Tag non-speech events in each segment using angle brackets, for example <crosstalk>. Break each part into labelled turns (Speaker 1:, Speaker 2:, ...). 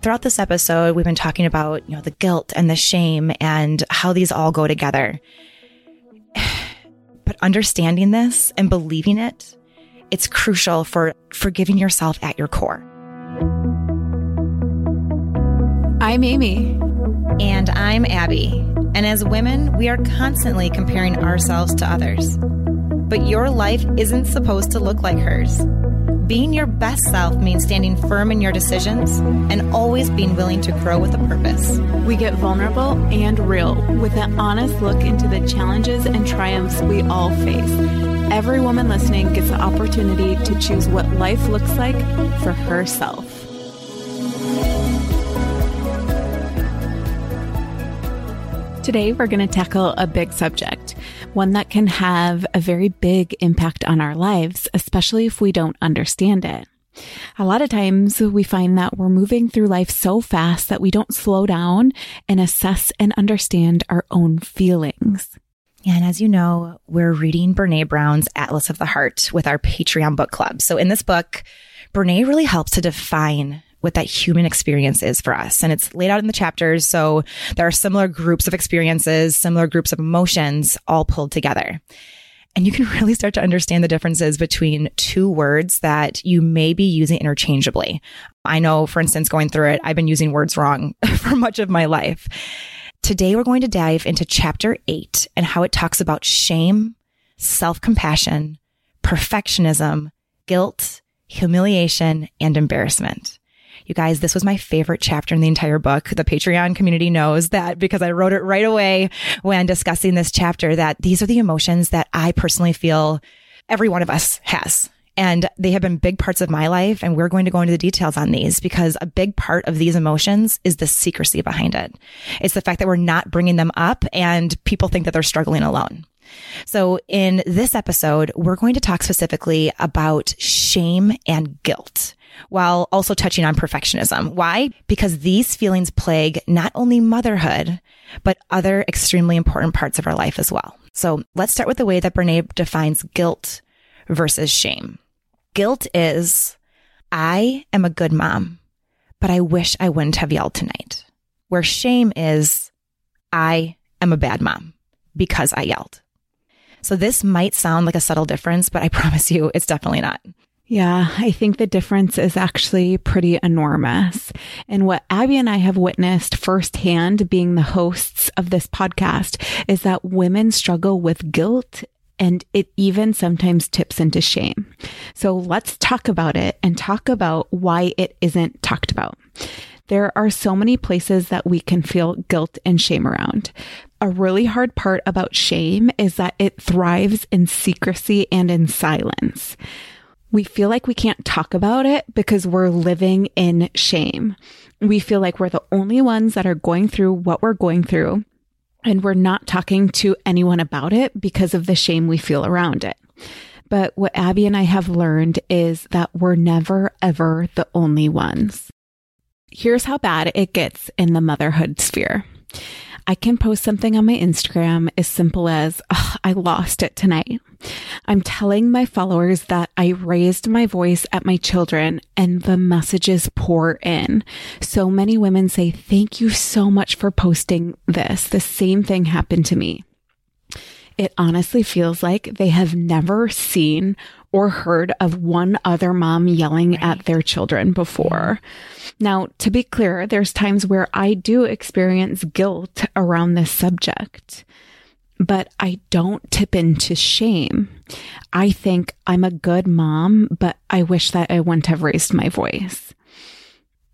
Speaker 1: throughout this episode, we've been talking about, you know, the guilt and the shame and how these all go together. <sighs> But understanding this and believing it, it's crucial for forgiving yourself at your core.
Speaker 2: I'm Amy.
Speaker 1: And I'm Abby. And as women, we are constantly comparing ourselves to others. But your life isn't supposed to look like hers. Being your best self means standing firm in your decisions and always being willing to grow with a purpose.
Speaker 2: We get vulnerable and real with an honest look into the challenges and triumphs we all face. Every woman listening gets the opportunity to choose what life looks like for herself. Today, we're going to tackle a big subject, one that can have a very big impact on our lives, especially if we don't understand it. A lot of times we find that we're moving through life so fast that we don't slow down and assess and understand our own feelings.
Speaker 1: Yeah, And as you know, we're reading Brene Brown's Atlas of the Heart with our Patreon book club. So in this book, Brene really helps to define what that human experience is for us. And it's laid out in the chapters. So there are similar groups of experiences, similar groups of emotions all pulled together. And you can <laughs> really start to understand the differences between two words that you may be using interchangeably. I know, for instance, going through it, I've been using words wrong <laughs> for much of my life. Today, we're going to dive into chapter eight and how it talks about shame, self compassion, perfectionism, guilt, humiliation, and embarrassment. You guys, this was my favorite chapter in the entire book. The Patreon community knows that because I wrote it right away when discussing this chapter that these are the emotions that I personally feel every one of us has. And they have been big parts of my life. And we're going to go into the details on these because a big part of these emotions is the secrecy behind it. It's the fact that we're not bringing them up and people think that they're struggling alone. So in this episode, we're going to talk specifically about shame and guilt while also touching on perfectionism. Why? Because these feelings plague not only motherhood, but other extremely important parts of our life as well. So let's start with the way that Brene defines guilt versus shame. Guilt is, I am a good mom, but I wish I wouldn't have yelled tonight. Where shame is, I am a bad mom because I yelled. So this might sound like a subtle difference, but I <laughs> promise you it's definitely not.
Speaker 2: Yeah, I think the difference is actually pretty enormous. And what Abby and I have witnessed firsthand being the hosts of this podcast is that women struggle with guilt and it even sometimes tips into shame. So let's talk about it and talk about why it isn't talked about. There are so many places that we can feel guilt and shame around. A really hard part about shame is that it thrives in secrecy and in silence we feel like we can't talk about it because we're living in shame. We feel like we're the only ones that are going through what we're going through. And we're not talking to anyone about it because of the shame we feel around it. But what Abby and I have learned is that we're never, ever the only ones. Here's how bad it gets in the motherhood sphere. I can post something on my Instagram as simple as, I lost it tonight. I'm telling my followers that I raised my voice at my children and the messages pour in. So many women say, thank you so much for posting this. The same thing happened to me. It honestly feels like they have never seen or heard of one other mom yelling right. at their children before. Now, to be clear, there's times where I do experience guilt around this subject, but I don't tip into shame. I think I'm a good mom, but I wish that I wouldn't have raised my voice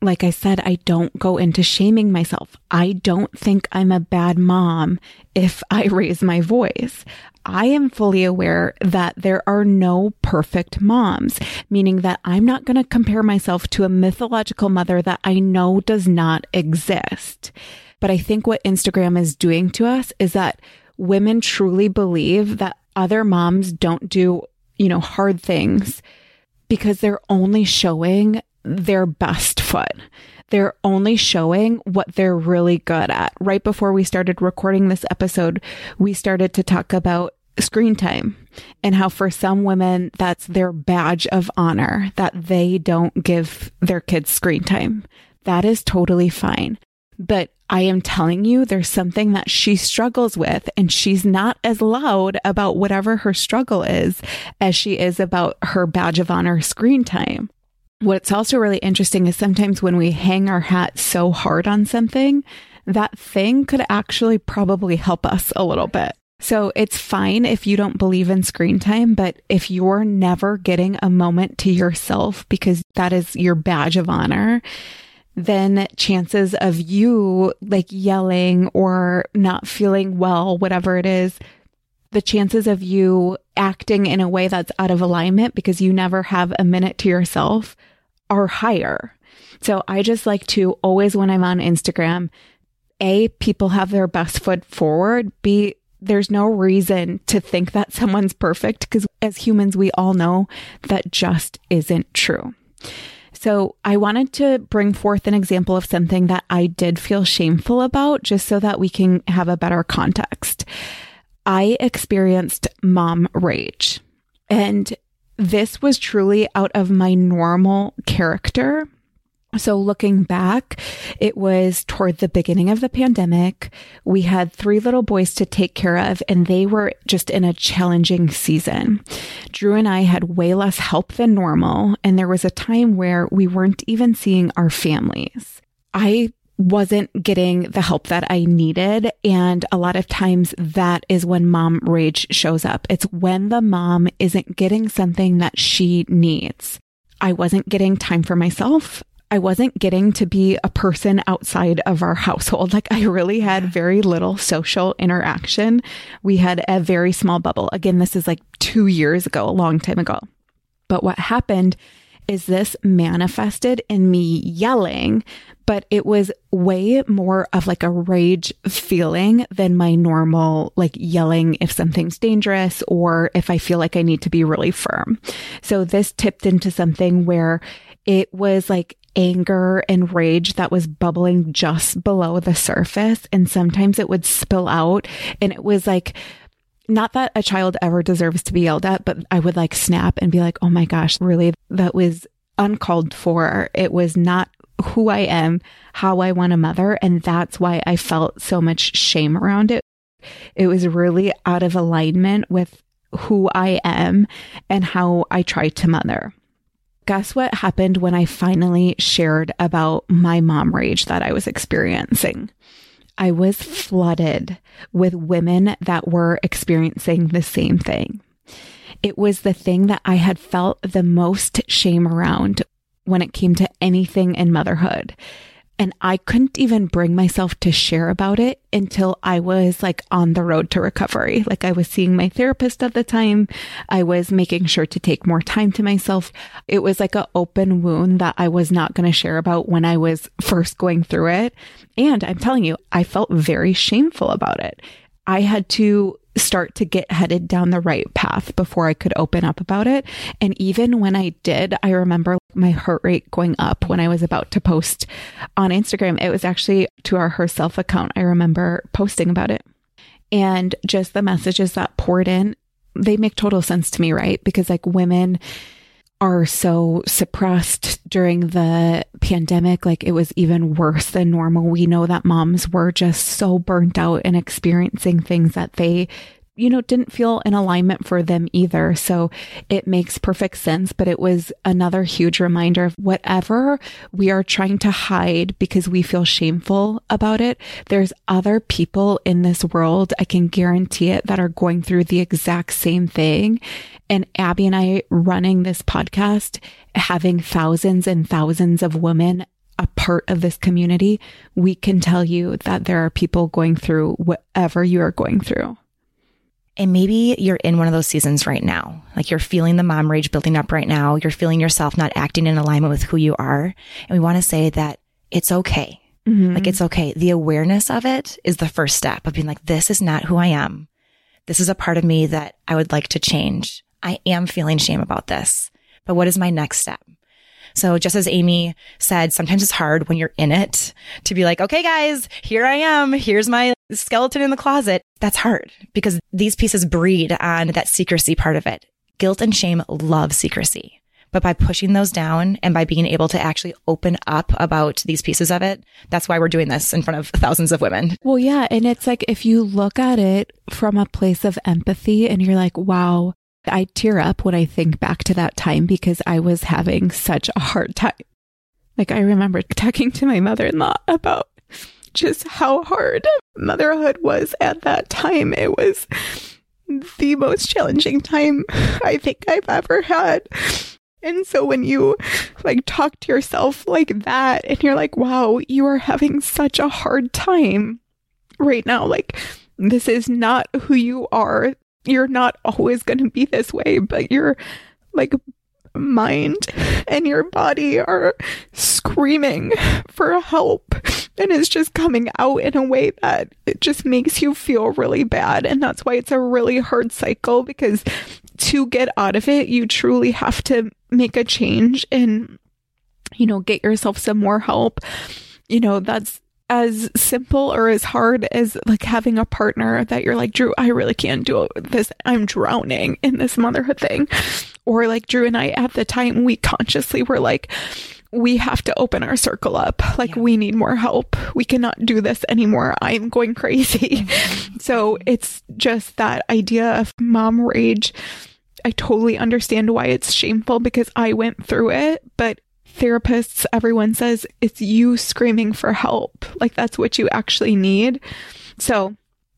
Speaker 2: like I said, I don't go into shaming myself. I don't think I'm a bad mom if I <laughs> raise my voice. I am fully aware that there are no perfect moms, meaning that I'm not going to compare myself to a mythological mother that I know does not exist. But I think what Instagram is doing to us is that women truly believe that other moms don't do, you know, hard things because they're only showing their best foot. They're only showing what they're really good at. Right before we started recording this episode, we started to talk about screen time and how for some women that's their badge of honor that they don't give their kids screen time. That is totally fine. But I am telling you, there's something that she struggles with, and she's not as loud about whatever her struggle is as she is about her badge of honor screen time. What's also really interesting is sometimes when we hang our hat so hard on something, that thing could actually probably help us a little bit. So it's fine if you don't believe in screen time, but if you're never getting a moment to yourself because that is your badge of honor, then chances of you like yelling or not feeling well, whatever it is, the chances of you acting in a way that's out of alignment because you never have a minute to yourself are higher. So I just like to always, when I'm on Instagram, A, people have their best foot forward. B, there's no reason to think that someone's perfect because as humans, we all know that just isn't true. So I wanted to bring forth an example of something that I did feel shameful about just so that we can have a better context. I experienced mom rage and this was truly out of my normal character. So looking back, it was toward the beginning of the pandemic. We had three little boys to take care of and they were just in a challenging season. Drew and I had way less help than normal. And there was a time where we weren't even seeing our families. I wasn't getting the help that I needed. And a lot of times that is when mom rage shows up. It's when the mom isn't getting something that she needs. I wasn't getting time for myself. I wasn't getting to be a person outside of our <laughs> household. Like I really had very little social interaction. We had a very small bubble. Again, this is like two years ago, a long time ago. But what happened is this manifested in me yelling, but it was way more of like a rage feeling than my normal, like yelling if something's dangerous or if I feel like I need to be really firm. So this tipped into something where it was like anger and rage that was bubbling just below the surface. And sometimes it would spill out and it was like, not that a child ever deserves to be yelled at, but I would like snap and be like, oh my gosh, really? That was uncalled for. It was not who I am, how I want a mother. And that's why I felt so much shame around it. It was really out of alignment with who I am and how I try to mother. Guess what happened when I finally shared about my mom rage that I was experiencing? I was flooded with women that were experiencing the same thing. It was the thing that I had felt the most shame around when it came to anything in motherhood. And I couldn't even bring myself to share about it until I was like on the road to recovery. Like I was seeing my therapist at the time. I was making sure to take more time to myself. It was like an open wound that I was not going to share about when I was first going through it. And I'm telling you, I felt very shameful about it. I had to start to get headed down the right path before I could open up about it. And even when I did, I remember my heart rate going up when I was about to post on Instagram. It was actually to our herself account. I remember posting about it and just the messages that poured in. They make total sense to me, right? Because like women, are so suppressed during the pandemic. Like it was even worse than normal. We know that moms were just so burnt out and experiencing things that they you know, didn't feel in alignment for them either. So it makes perfect sense. But it was another huge reminder of whatever we are trying to hide because we feel shameful about it. There's other people in this world, I can guarantee it, that are going through the exact same thing. And Abby and I running this podcast, having thousands and thousands of women a part of this community, we can tell you that there are people going through whatever you are going through.
Speaker 1: And maybe you're in one of those seasons right now. Like you're feeling the mom rage building up right now. You're feeling yourself not acting in alignment with who you are. And we want to say that it's okay. Mm-hmm. Like it's okay. The awareness of it is the first step of being like, this is not who I am. This is a part of me that I would like to change. I am feeling shame about this, but what is my next step? So just as Amy said, sometimes it's hard when you're in it to be like, okay, guys, here I am. Here's my skeleton in the closet. That's hard because these pieces breed on that secrecy part of it. Guilt and shame love secrecy. But by pushing those down and by being able to actually open up about these pieces of it, that's why we're doing this in front of thousands of women.
Speaker 2: Well, yeah. And it's like if you look at it from a place of empathy and you're like, wow, I tear up when I think back to that time because I was having such a hard time. Like I remember talking to my mother in law about just how hard motherhood was at that time. It was the most challenging time I think I've ever had. And so when you like talk to yourself like that and you're like, wow, you are having such a hard time right now. Like, this is not who you are. You're not always going to be this way, but you're like mind and your body are screaming for help and it's just coming out in a way that it just makes you feel really bad and that's why it's a really hard cycle because to get out of it you truly have to make a change and you know get yourself some more help you know that's as simple or as hard as like having a partner that you're like, Drew, I really can't do this. I'm drowning in this motherhood thing. Or like Drew and I at the time, we consciously were like, we have to open our circle up. Like, yeah. we need more help. We cannot do this anymore. I'm going crazy. Mm-hmm. <laughs> so it's just that idea of mom rage. I totally understand why it's shameful because I went through it, but therapists, everyone says it's you screaming for help. Like that's what you actually need. So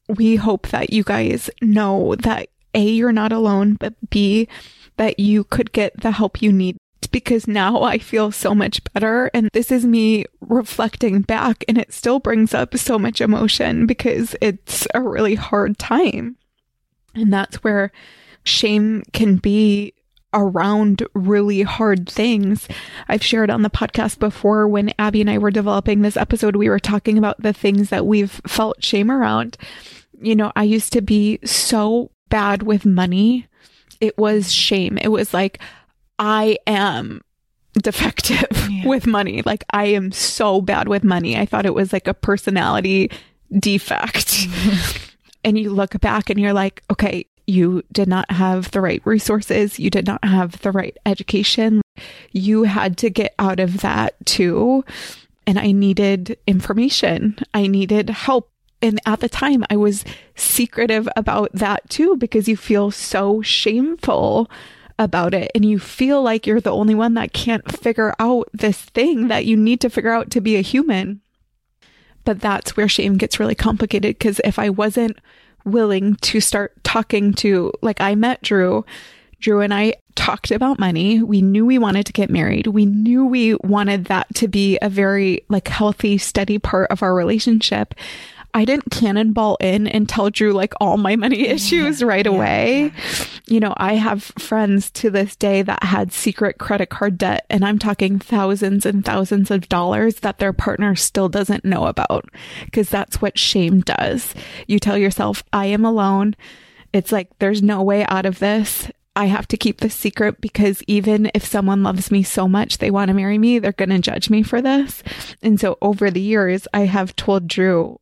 Speaker 2: we hope that you guys know that A, you're not alone, but B, that you could get the help you need because now I feel so much better. And this is me reflecting back and it still brings up so much emotion because it's a really hard time. And that's where shame can be around really hard things. I've shared on the podcast before when Abby and I were developing this episode, we were talking about the things that we've felt shame around. You know, I used to be so bad with money. It was shame. It was like, I am defective <laughs> yeah. with money. Like, I am so bad with money. I thought it was like a personality defect. Mm-hmm. <laughs> and you look back and you're like, okay, you did not have the right resources. You did not have the right education. You had to get out of that too. And I needed information. I needed help. And at the time, I was secretive about that too, because you feel so shameful about it. And you feel like you're the only one that can't figure out this thing that you need to figure out to be a human. But that's where shame gets really complicated because if I wasn't willing to start talking to, like, I met Drew. Drew and I talked about money. We knew we wanted to get married. We knew we wanted that to be a very like healthy, steady part of our relationship. I didn't cannonball in and tell Drew like all my money issues right yeah, away. Yeah. You know, I have friends to this day that had secret credit card debt, and I'm talking thousands and thousands of dollars that their partner still doesn't know about because that's what shame does. You tell yourself, I am alone. It's like, there's no way out of this. I have to keep this secret because even if someone loves me so much, they want to marry me, they're going to judge me for this. And so over the years, I have told Drew,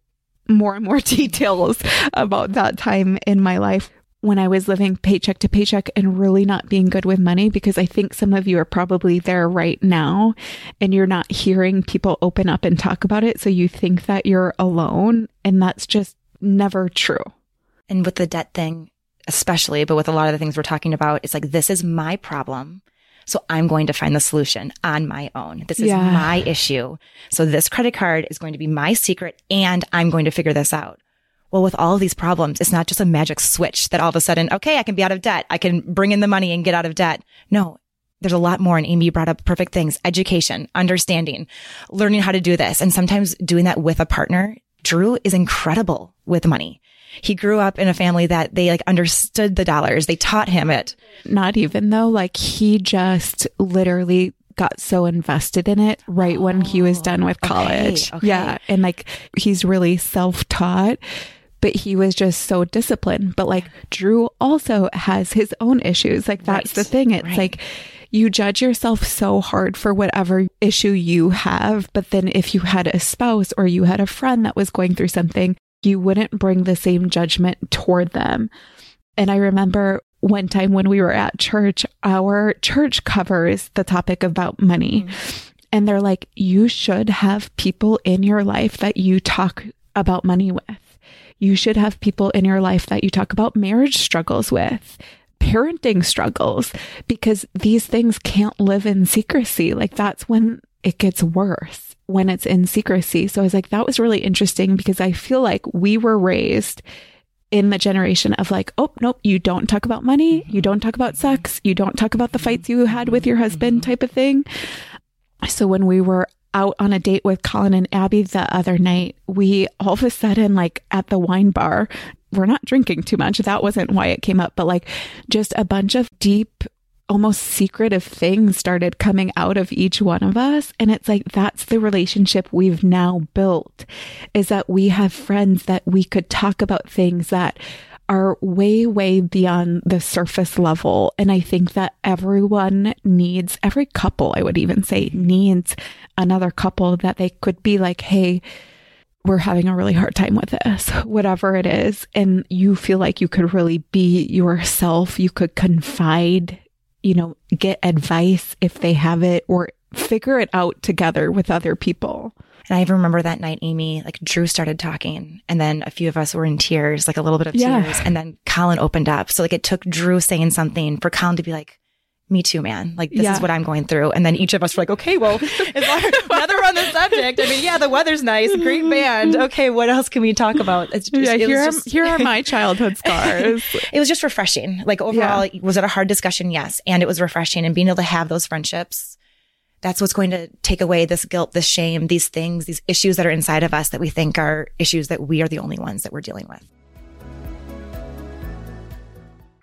Speaker 2: more and more <laughs> details about that time in my life when I was living paycheck to paycheck and really not being good with money because I think some of you are probably there right now and you're not hearing people open up and talk about it. So you think that you're alone and that's just never true.
Speaker 1: And with the debt thing, especially, but with a lot of the things we're talking about, it's like, this is my problem. So I'm going to find the solution on my own. This is yeah. my issue. So this credit card is going to be my secret and I'm going to figure this out. Well, with all of these problems, it's not just a magic switch that all of a sudden, okay, I can be out of debt. I can bring in the money and get out of debt. No, there's a lot more. And Amy brought up perfect things, education, understanding, learning how to do this. And sometimes doing that with a partner. Drew is incredible with money. He grew up in a family that they like understood the dollars. They taught him it.
Speaker 2: Not even though, like he just literally got so invested in it right oh, when he was done with oh, college. Okay, okay. Yeah. And like he's really self taught but he was just so disciplined. But like Drew also has his own issues. Like that's right. the thing. It's right. like you judge yourself so hard for whatever issue you have. But then if you had a spouse or you had a friend that was going through something, you wouldn't bring the same judgment toward them. And I remember one time when we were at church, our church covers the topic about money. Mm-hmm. And they're like, you should have people in your life that you talk about money with. You should have people in your life that you talk about marriage struggles with, parenting struggles, because these things can't live in secrecy. Like that's when it gets worse when it's in secrecy. So I was like, that was really interesting because I feel like we were raised in the generation of like, oh, nope, you don't talk about money. You mm-hmm. don't talk about sex. Mm-hmm. You don't talk about the fights you had with your husband mm-hmm. type of thing. So when we were out on a date with Colin and Abby the other night, we all of a sudden, like at the wine bar, we're not drinking too much. That wasn't why it came up, but like just a bunch of deep, almost secretive things started coming out of each one of us. And it's like, that's the relationship we've now built is that we have friends that we could talk about things that are way, way beyond the surface level. And I think that everyone needs, every couple, I would even say, needs another couple that they could be like, hey, we're having a really hard time with this, <laughs> whatever it is. And you feel like you could really be yourself. You could confide, you know, get advice if they have it or figure it out together with other people.
Speaker 1: And I even remember that night, Amy, like Drew started talking and then a few of us were in tears, like a little bit of yeah. tears. And then Colin opened up. So like it took Drew saying something for Colin to be like, me too, man. Like this yeah. is what I'm going through. And then each of us were like, okay, well, <laughs> we're on the subject. I mean, yeah, the weather's nice, great band. Okay, what else can we talk about?
Speaker 2: Just, yeah, here, just... are, here are my childhood <laughs> scars.
Speaker 1: it was just refreshing. Like overall, yeah. was it a hard discussion? Yes. And it was refreshing and being able to have those friendships that's what's going to take away this guilt, this shame, these things, these issues that are inside of us that we think are issues that we are the only ones that we're dealing with.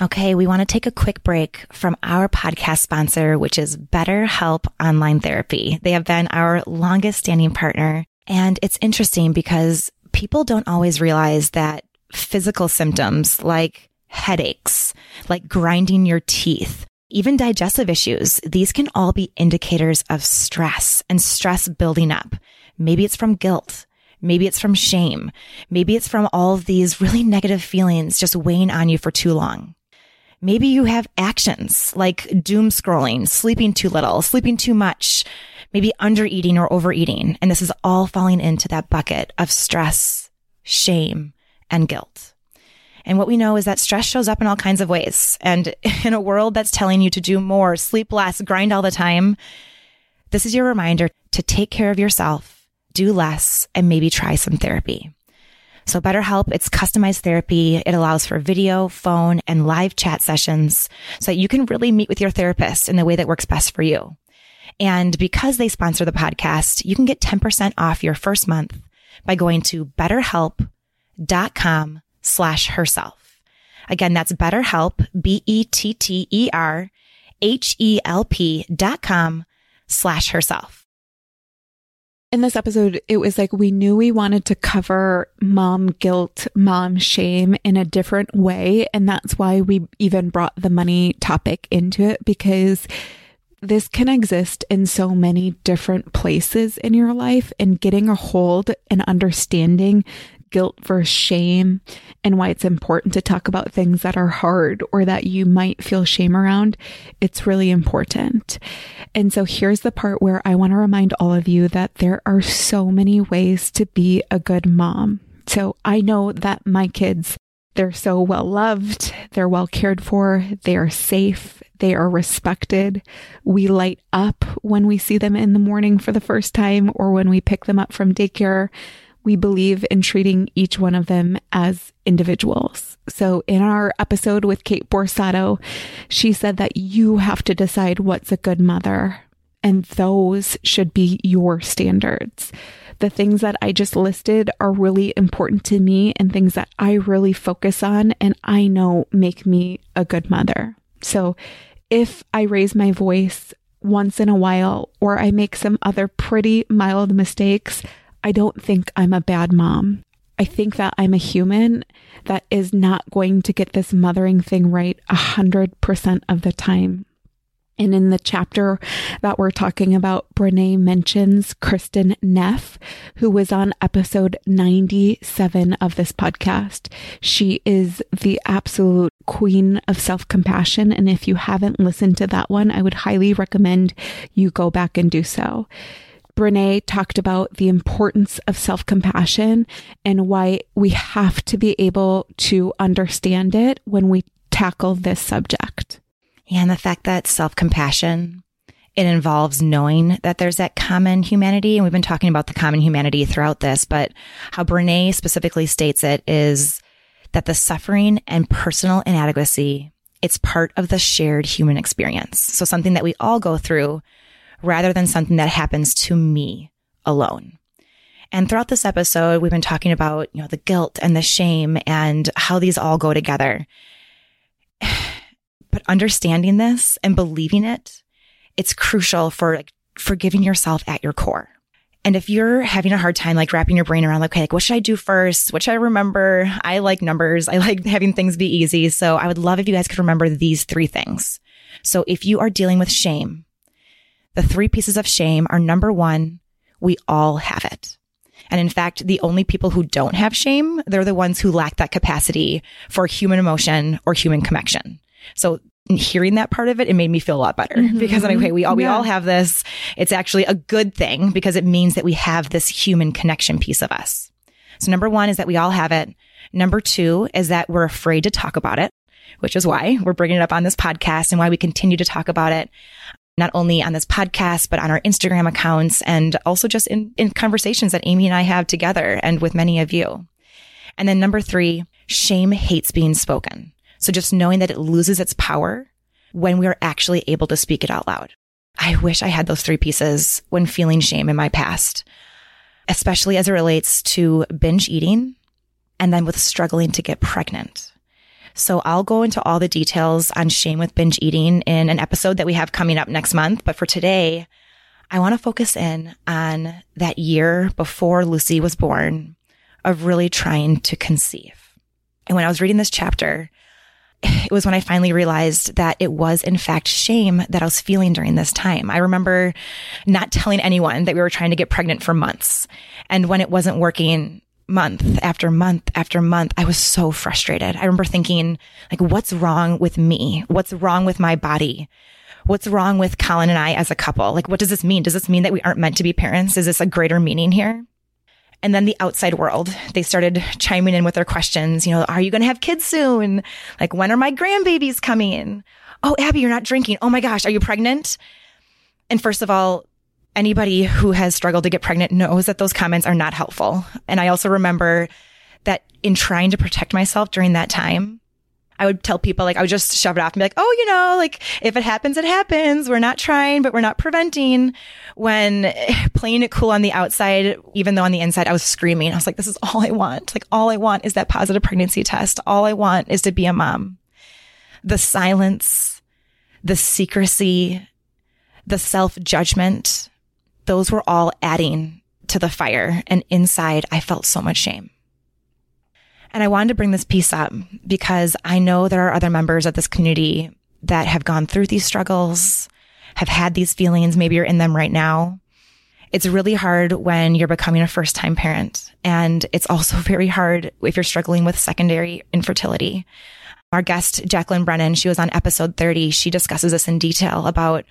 Speaker 1: Okay, we want to take a quick break from our podcast sponsor, which is BetterHelp Online Therapy. They have been our longest standing partner. And it's interesting because people don't always realize that physical symptoms like headaches, like grinding your teeth, even digestive issues. These can all be indicators of stress and stress building up. Maybe it's from guilt. Maybe it's from shame. Maybe it's from all of these really negative feelings just weighing on you for too long. Maybe you have actions like doom scrolling, sleeping too little, sleeping too much, maybe under eating or overeating. And this is all falling into that bucket of stress, shame, and guilt. And what we know is that stress shows up in all kinds of ways. And <laughs> in a world that's telling you to do more, sleep less, grind all the time, this is your reminder to take care of yourself, do less, and maybe try some therapy. So BetterHelp, it's customized therapy. It allows for video, phone, and live chat sessions so that you can really meet with your therapist in the way that works best for you. And because they sponsor the podcast, you can get 10% off your first month by going to betterhelp.com slash herself. Again, that's betterhelp, B-E-T-T-E-R H-E-L-P dot com slash herself.
Speaker 2: In this episode, it was like we knew we wanted to cover mom guilt, mom shame in a different way. And that's why we even brought the money topic into it because this can exist in so many different places in your life and getting a hold and understanding guilt versus shame and why it's important to talk about things that are hard or that you might feel shame around, it's really important. And so here's the part where I want to remind all of you that there are so many ways to be a good mom. So I know that my kids, they're so well loved, they're well cared for, they are safe, they are respected. We light up when we see them in the morning for the first time or when we pick them up from daycare we believe in treating each one of them as individuals. So in our episode with Kate Borsato, she said that you have to decide what's a good mother and those should be your standards. The things that I just listed are really important to me and things that I really focus on and I know make me a good mother. So if I raise my voice once in a while or I make some other pretty mild mistakes, I don't think I'm a bad mom. I think that I'm a human that is not going to get this mothering thing right a hundred percent of the time. And in the chapter that we're talking about, Brene mentions Kristin Neff, who was on episode 97 of this podcast. She is the absolute queen of self compassion. And if you haven't listened to that one, I would highly recommend you go back and do so. Brene talked about the importance of self compassion and why we have to be able to understand it when we tackle this subject.
Speaker 1: And the fact that self compassion, it involves knowing that there's that common humanity. And we've been talking about the common humanity throughout this, but how Brene specifically states it is that the suffering and personal inadequacy, it's part of the shared human experience. So something that we all go through rather than something that happens to me alone. And throughout this episode, we've been talking about, you know, the guilt and the shame and how these all go together. <sighs> But understanding this and believing it, it's crucial for like forgiving yourself at your core. And if you're having a hard time, like wrapping your brain around, like, okay, like, what should I do first? What should I remember? I like numbers. I <laughs> like having things be easy. So I would love if you guys could remember these three things. So if you are dealing with shame, the three pieces of shame are number one, we all have it. And in fact, the only people who don't have shame, they're the ones who lack that capacity for human emotion or human connection. So hearing that part of it, it made me feel a lot better mm-hmm. because I'm like, okay, we all, we all have this. It's actually a good thing because it means that we have this human connection piece of us. So number one is that we all have it. Number two is that we're afraid to talk about it, which is why we're bringing it up on this podcast and why we continue to talk about it. Not only on this podcast, but on our Instagram accounts and also just in, in conversations that Amy and I have together and with many of you. And then number three, shame hates being spoken. So just knowing that it loses its power when we're actually able to speak it out loud. I wish I had those three pieces when feeling shame in my past, especially as it relates to binge eating and then with struggling to get pregnant. So I'll go into all the details on shame with binge eating in an episode that we have coming up next month. But for today, I want to focus in on that year before Lucy was born of really trying to conceive. And when I was reading this chapter, it was when I finally realized that it was in fact shame that I was feeling during this time. I remember not telling anyone that we were trying to get pregnant for months. And when it wasn't working month after month after month, I was so frustrated. I remember thinking like, what's wrong with me? What's wrong with my body? What's wrong with Colin and I as a couple? Like, what does this mean? Does this mean that we aren't meant to be parents? Is this a greater meaning here? And then the outside world, they started chiming in with their questions. You know, are you going to have kids soon? Like, when are my grandbabies coming? Oh, Abby, you're not drinking. Oh my gosh, are you pregnant? And first of all, anybody who has struggled to get pregnant knows that those comments are not helpful. And I also remember that in trying to protect myself during that time, I would tell people like I would just shove it off and be like, oh, you know, like if it happens, it happens. We're not trying, but we're not preventing. When <laughs> playing it cool on the outside, even though on the inside I was screaming, I was like, this is all I want. Like all I want is that positive pregnancy test. All I want is to be a mom. The silence, the secrecy, the self judgment, those were all adding to the fire. And inside I felt so much shame. And I wanted to bring this piece up because I know there are other members of this community that have gone through these struggles, have had these feelings. Maybe you're in them right now. It's really hard when you're becoming a first time parent. And it's also <laughs> very hard if you're struggling with secondary infertility. Our guest, Jacquelyn Brennan, she was on episode 30. She discusses this in detail about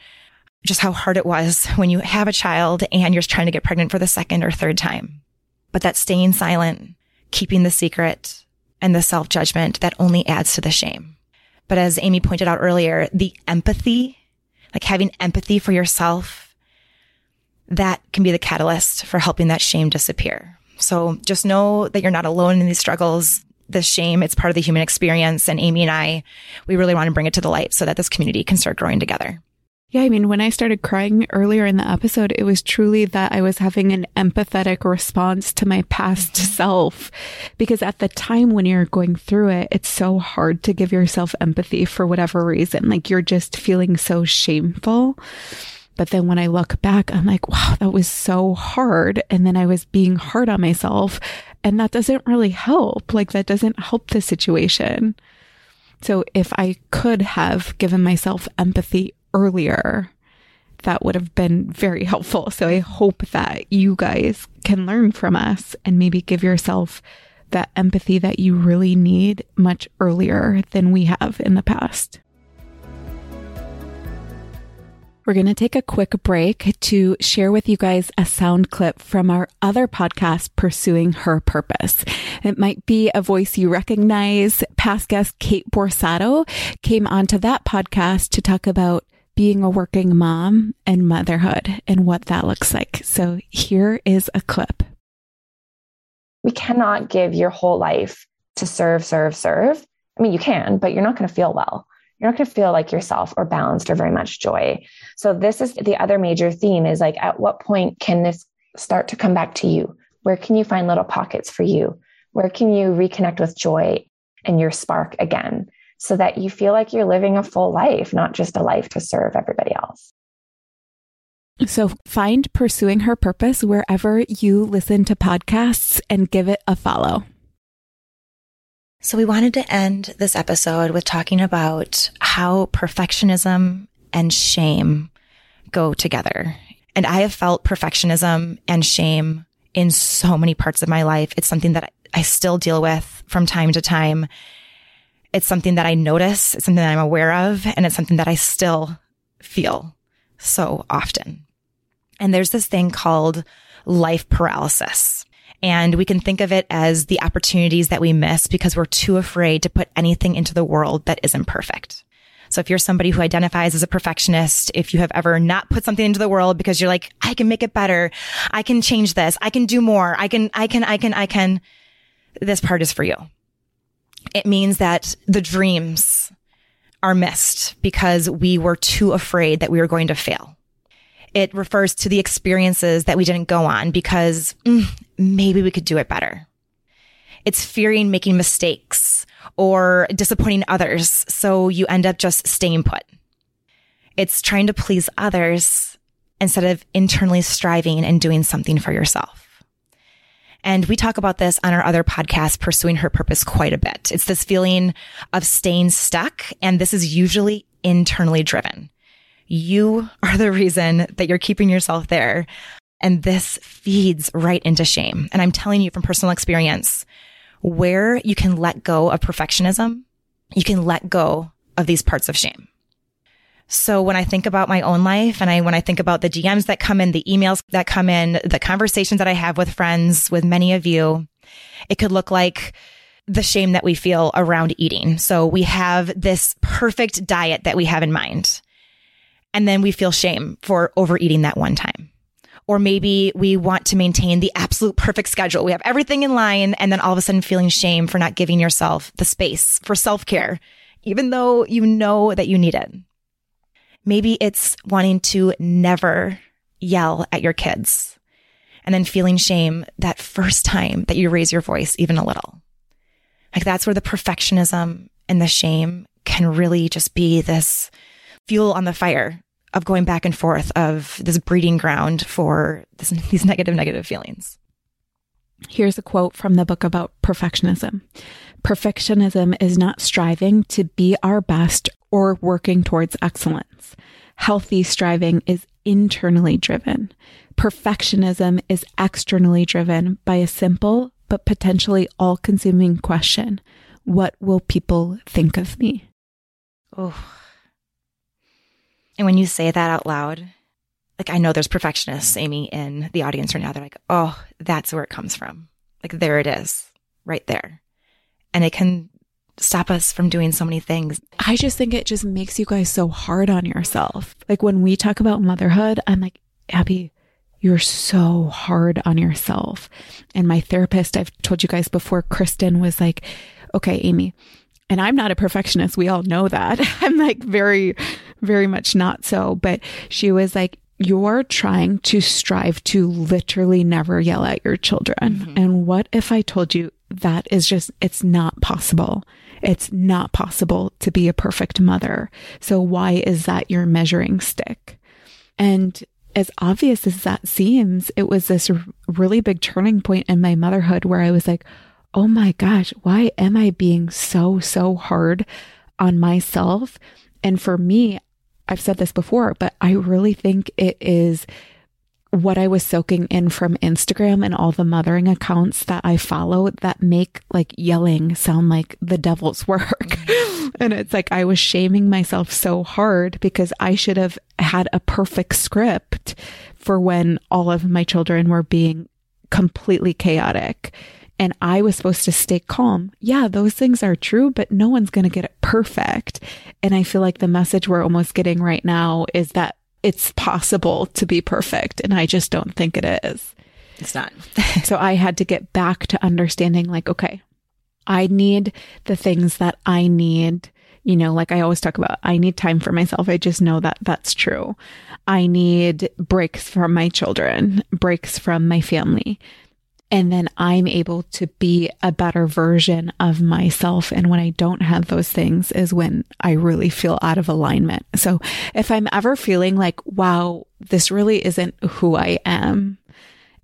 Speaker 1: just how hard it was when you have a child and you're trying to get pregnant for the second or third time. But that staying silent, keeping the secret and the self judgment that only adds to the shame. But as Amy pointed out earlier, the empathy, like having empathy for yourself, that can be the catalyst for helping that shame disappear. So just know that you're not alone in these struggles. The shame, it's part of the human experience. And Amy and I, we really want to bring it to the light so that this community can start growing together.
Speaker 2: Yeah, I mean, when I started crying earlier in the episode, it was truly that I was having an empathetic response to my past mm-hmm. self. Because at the time when you're going through it, it's so hard to give yourself empathy for whatever reason. Like you're just feeling so shameful. But then when I look back, I'm like, wow, that was so hard. And then I was being hard on myself. And that doesn't really help. Like that doesn't help the situation. So if I could have given myself empathy earlier, that would have been very <laughs> helpful. So I hope that you guys can learn from us and maybe give yourself that empathy that you really need much earlier than we have in the past. We're going to take a quick break to share with you guys a sound clip from our other podcast, Pursuing Her Purpose. It might be a voice you recognize. Past guest Kate Borsato came onto that podcast to talk about being a working mom and motherhood and what that looks like. So here is a clip.
Speaker 3: We cannot give your whole life to serve, serve, serve. I mean, you can, but you're not going to feel well you're not going to feel like yourself or balanced or very much joy. So this is the other major theme is like, at what point can this start to come back to you? Where can you find little pockets for you? Where can you reconnect with joy and your spark again so that you feel like you're living a full life, not just a life to serve everybody else?
Speaker 2: So find Pursuing Her Purpose wherever you listen to podcasts and give it a follow.
Speaker 1: So we wanted to end this episode with talking about how perfectionism and shame go together. And I have felt perfectionism and shame in so many parts of my life. It's something that I still deal with from time to time. It's something that I notice. It's something that I'm aware of. And it's something that I still feel so often. And there's this thing called life paralysis. And we can think of it as the opportunities that we miss because we're too afraid to put anything into the world that isn't perfect. So if you're somebody who identifies as a perfectionist, if you have ever not put something into the world because you're like, I can make it better. I can change this. I can do more. I can, I can, I can, I can. This part is for you. It means that the dreams are missed because we were too afraid that we were going to fail. It refers to the experiences that we didn't go on because mm, maybe we could do it better. It's fearing making mistakes or disappointing others. So you end up just staying put. It's trying to please others instead of internally striving and doing something for yourself. And we talk about this on our other podcast, Pursuing Her Purpose, quite a bit. It's this feeling of staying stuck. And this is usually internally driven. You are the reason that you're keeping yourself there. And this feeds right into shame. And I'm telling you from personal experience, where you can let go of perfectionism, you can let go of these parts of shame. So when I think about my own life and I, when I think about the DMs that come in, the emails that come in, the conversations that I have with friends, with many of you, it could look like the shame that we feel around eating. So we have this perfect diet that we have in mind. And then we feel shame for overeating that one time. Or maybe we want to maintain the absolute perfect schedule. We have everything in line and then all of a sudden feeling shame for not giving yourself the space for self care, even though you know that you need it. Maybe it's wanting to never yell at your kids and then feeling shame that first time that you raise your voice even a little. Like that's where the perfectionism and the shame can really just be this fuel on the fire of going back and forth of this breeding ground for this, <laughs> these negative, negative feelings.
Speaker 2: Here's a quote from the book about perfectionism. Perfectionism is not striving to be our best or working towards excellence. Healthy striving is internally driven. Perfectionism is externally driven by a simple but potentially all consuming question What will people think of me?
Speaker 1: Oh, and when you say that out loud, like I know there's perfectionists, Amy, in the audience right now. They're like, oh, that's where it comes from. Like there it is, right there. And it can stop us from doing so many things.
Speaker 2: I just think it just makes you guys so hard on yourself. Like when we talk about motherhood, I'm like, Abby, you're so hard on yourself. And my therapist, I've told you guys before, Kristen was like, okay, Amy, and I'm not a perfectionist. We all know that. <laughs> I'm like very, very much not so. But she was like, you're trying to strive to literally never yell at your children. Mm-hmm. And what if I told you that is just, it's not possible. It's not possible to be a perfect mother. So why is that your measuring stick? And as obvious as that seems, it was this really big turning point in my motherhood where I was like, oh my gosh, why am I being so, so hard on myself? And for me, I've said this before, but I really think it is what I was soaking in from Instagram and all the mothering accounts that I follow that make like yelling sound like the devil's <laughs> work. Mm-hmm. and it's like I was shaming myself so hard because I should have had a perfect script for when all of my children were being completely chaotic. And I was supposed to stay calm. Yeah, those things are true, but no one's going to get it perfect. And I feel like the message we're almost getting right now is that it's possible to be perfect. And I just don't think it is.
Speaker 1: It's not. <laughs>
Speaker 2: so I had to get back to understanding like, okay, I need the things that I need. You know, like I always talk about, I need time for myself. I just know that that's true. I need breaks from my children, breaks from my family. And then I'm able to be a better version of myself. And when I don't have those things is when I really feel out of alignment. So if I'm ever feeling like, wow, this really isn't who I am.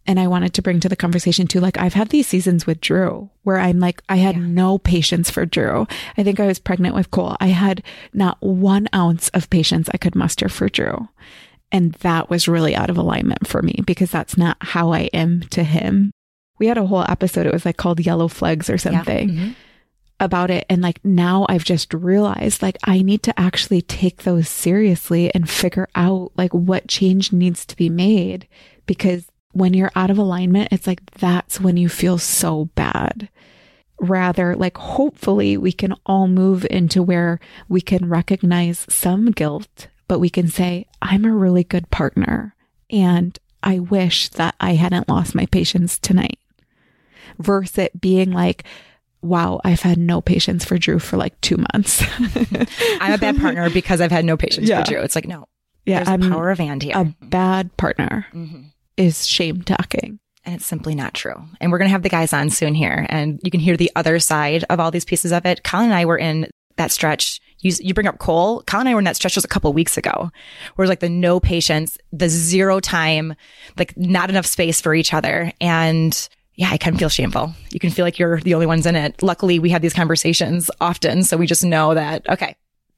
Speaker 2: And I wanted to bring to the conversation too, like I've had these seasons with Drew where I'm like, I had yeah. no patience for Drew. I think I was pregnant with Cole. I had not one ounce of patience I could muster for Drew. And that was really out of alignment for me because that's not how I am to him we had a whole episode. It was like called Yellow Flags or something. Yeah. Mm-hmm. About it. And like now I've just realized like I need to actually take those seriously and figure out like what change needs to be made because when you're out of alignment, it's like that's when you feel so bad. Rather, like hopefully we can all move into where we can recognize some guilt, but we can say, I'm a really good partner and I wish that I hadn't lost my patience tonight versus it being like, wow, I've had no patience for Drew for like two months. <laughs>
Speaker 1: I'm a bad partner because I've had no patience yeah. for Drew. It's like, no, yeah, there's I'm the power of and here.
Speaker 2: A bad partner mm-hmm. is shame talking.
Speaker 1: And it's simply not true. And we're going to have the guys on soon here and you can hear the other side of all these pieces of it. Colin and I were in that stretch. You, you bring up Cole. Colin and I were in that stretch just a couple weeks ago where it's like the no patience, the zero time, like not enough space for each other. And yeah, I can feel shameful. You can feel like you're the only ones in it. Luckily, we have these conversations often. So we just know that, okay,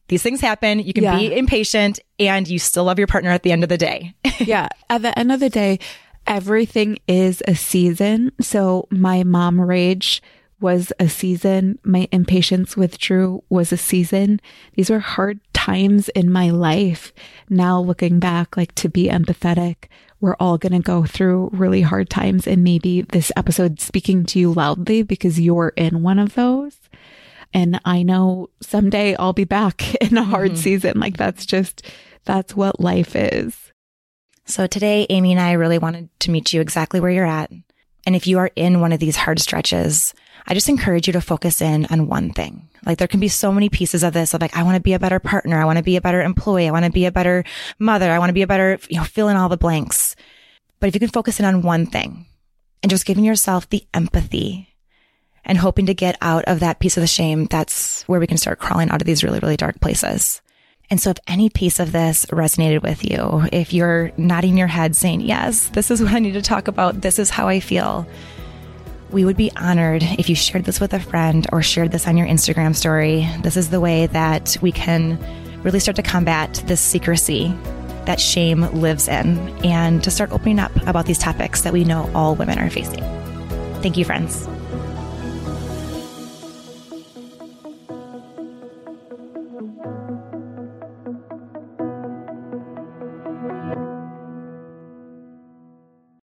Speaker 1: these things happen. You can yeah. be impatient and you still love your partner at the end of the day. <laughs>
Speaker 2: yeah. At the end of the day, everything is a season. So my mom rage was a season. My impatience with Drew was a season. These were hard times in my life. Now looking back, like to be empathetic we're all going to go through really hard times. And maybe this episode speaking to you loudly because you're in one of those. And I know someday I'll be back <laughs> in a hard mm-hmm. season. Like that's just, that's what life is.
Speaker 1: So today, Amy and I really wanted to meet you exactly where you're at. And if you are in one of these hard stretches, I just encourage you to focus in on one thing. Like there can be so many pieces of this of like, I want to be a better partner. I want to be a better employee. I want to be a better mother. I want to be a better, you know, fill in all the blanks. But if you can focus in on one thing and just giving yourself the empathy and hoping to get out of that piece of the shame, that's where we can start crawling out of these really, really dark places. And so if any piece of this resonated with you, if you're nodding your head saying, yes, this is what I need to talk about. This is how I feel we would be honored if you shared this with a friend or shared this on your Instagram story. This is the way that we can really start to combat this secrecy that shame lives in and to start opening up about these topics that we know all women are facing. Thank you, friends.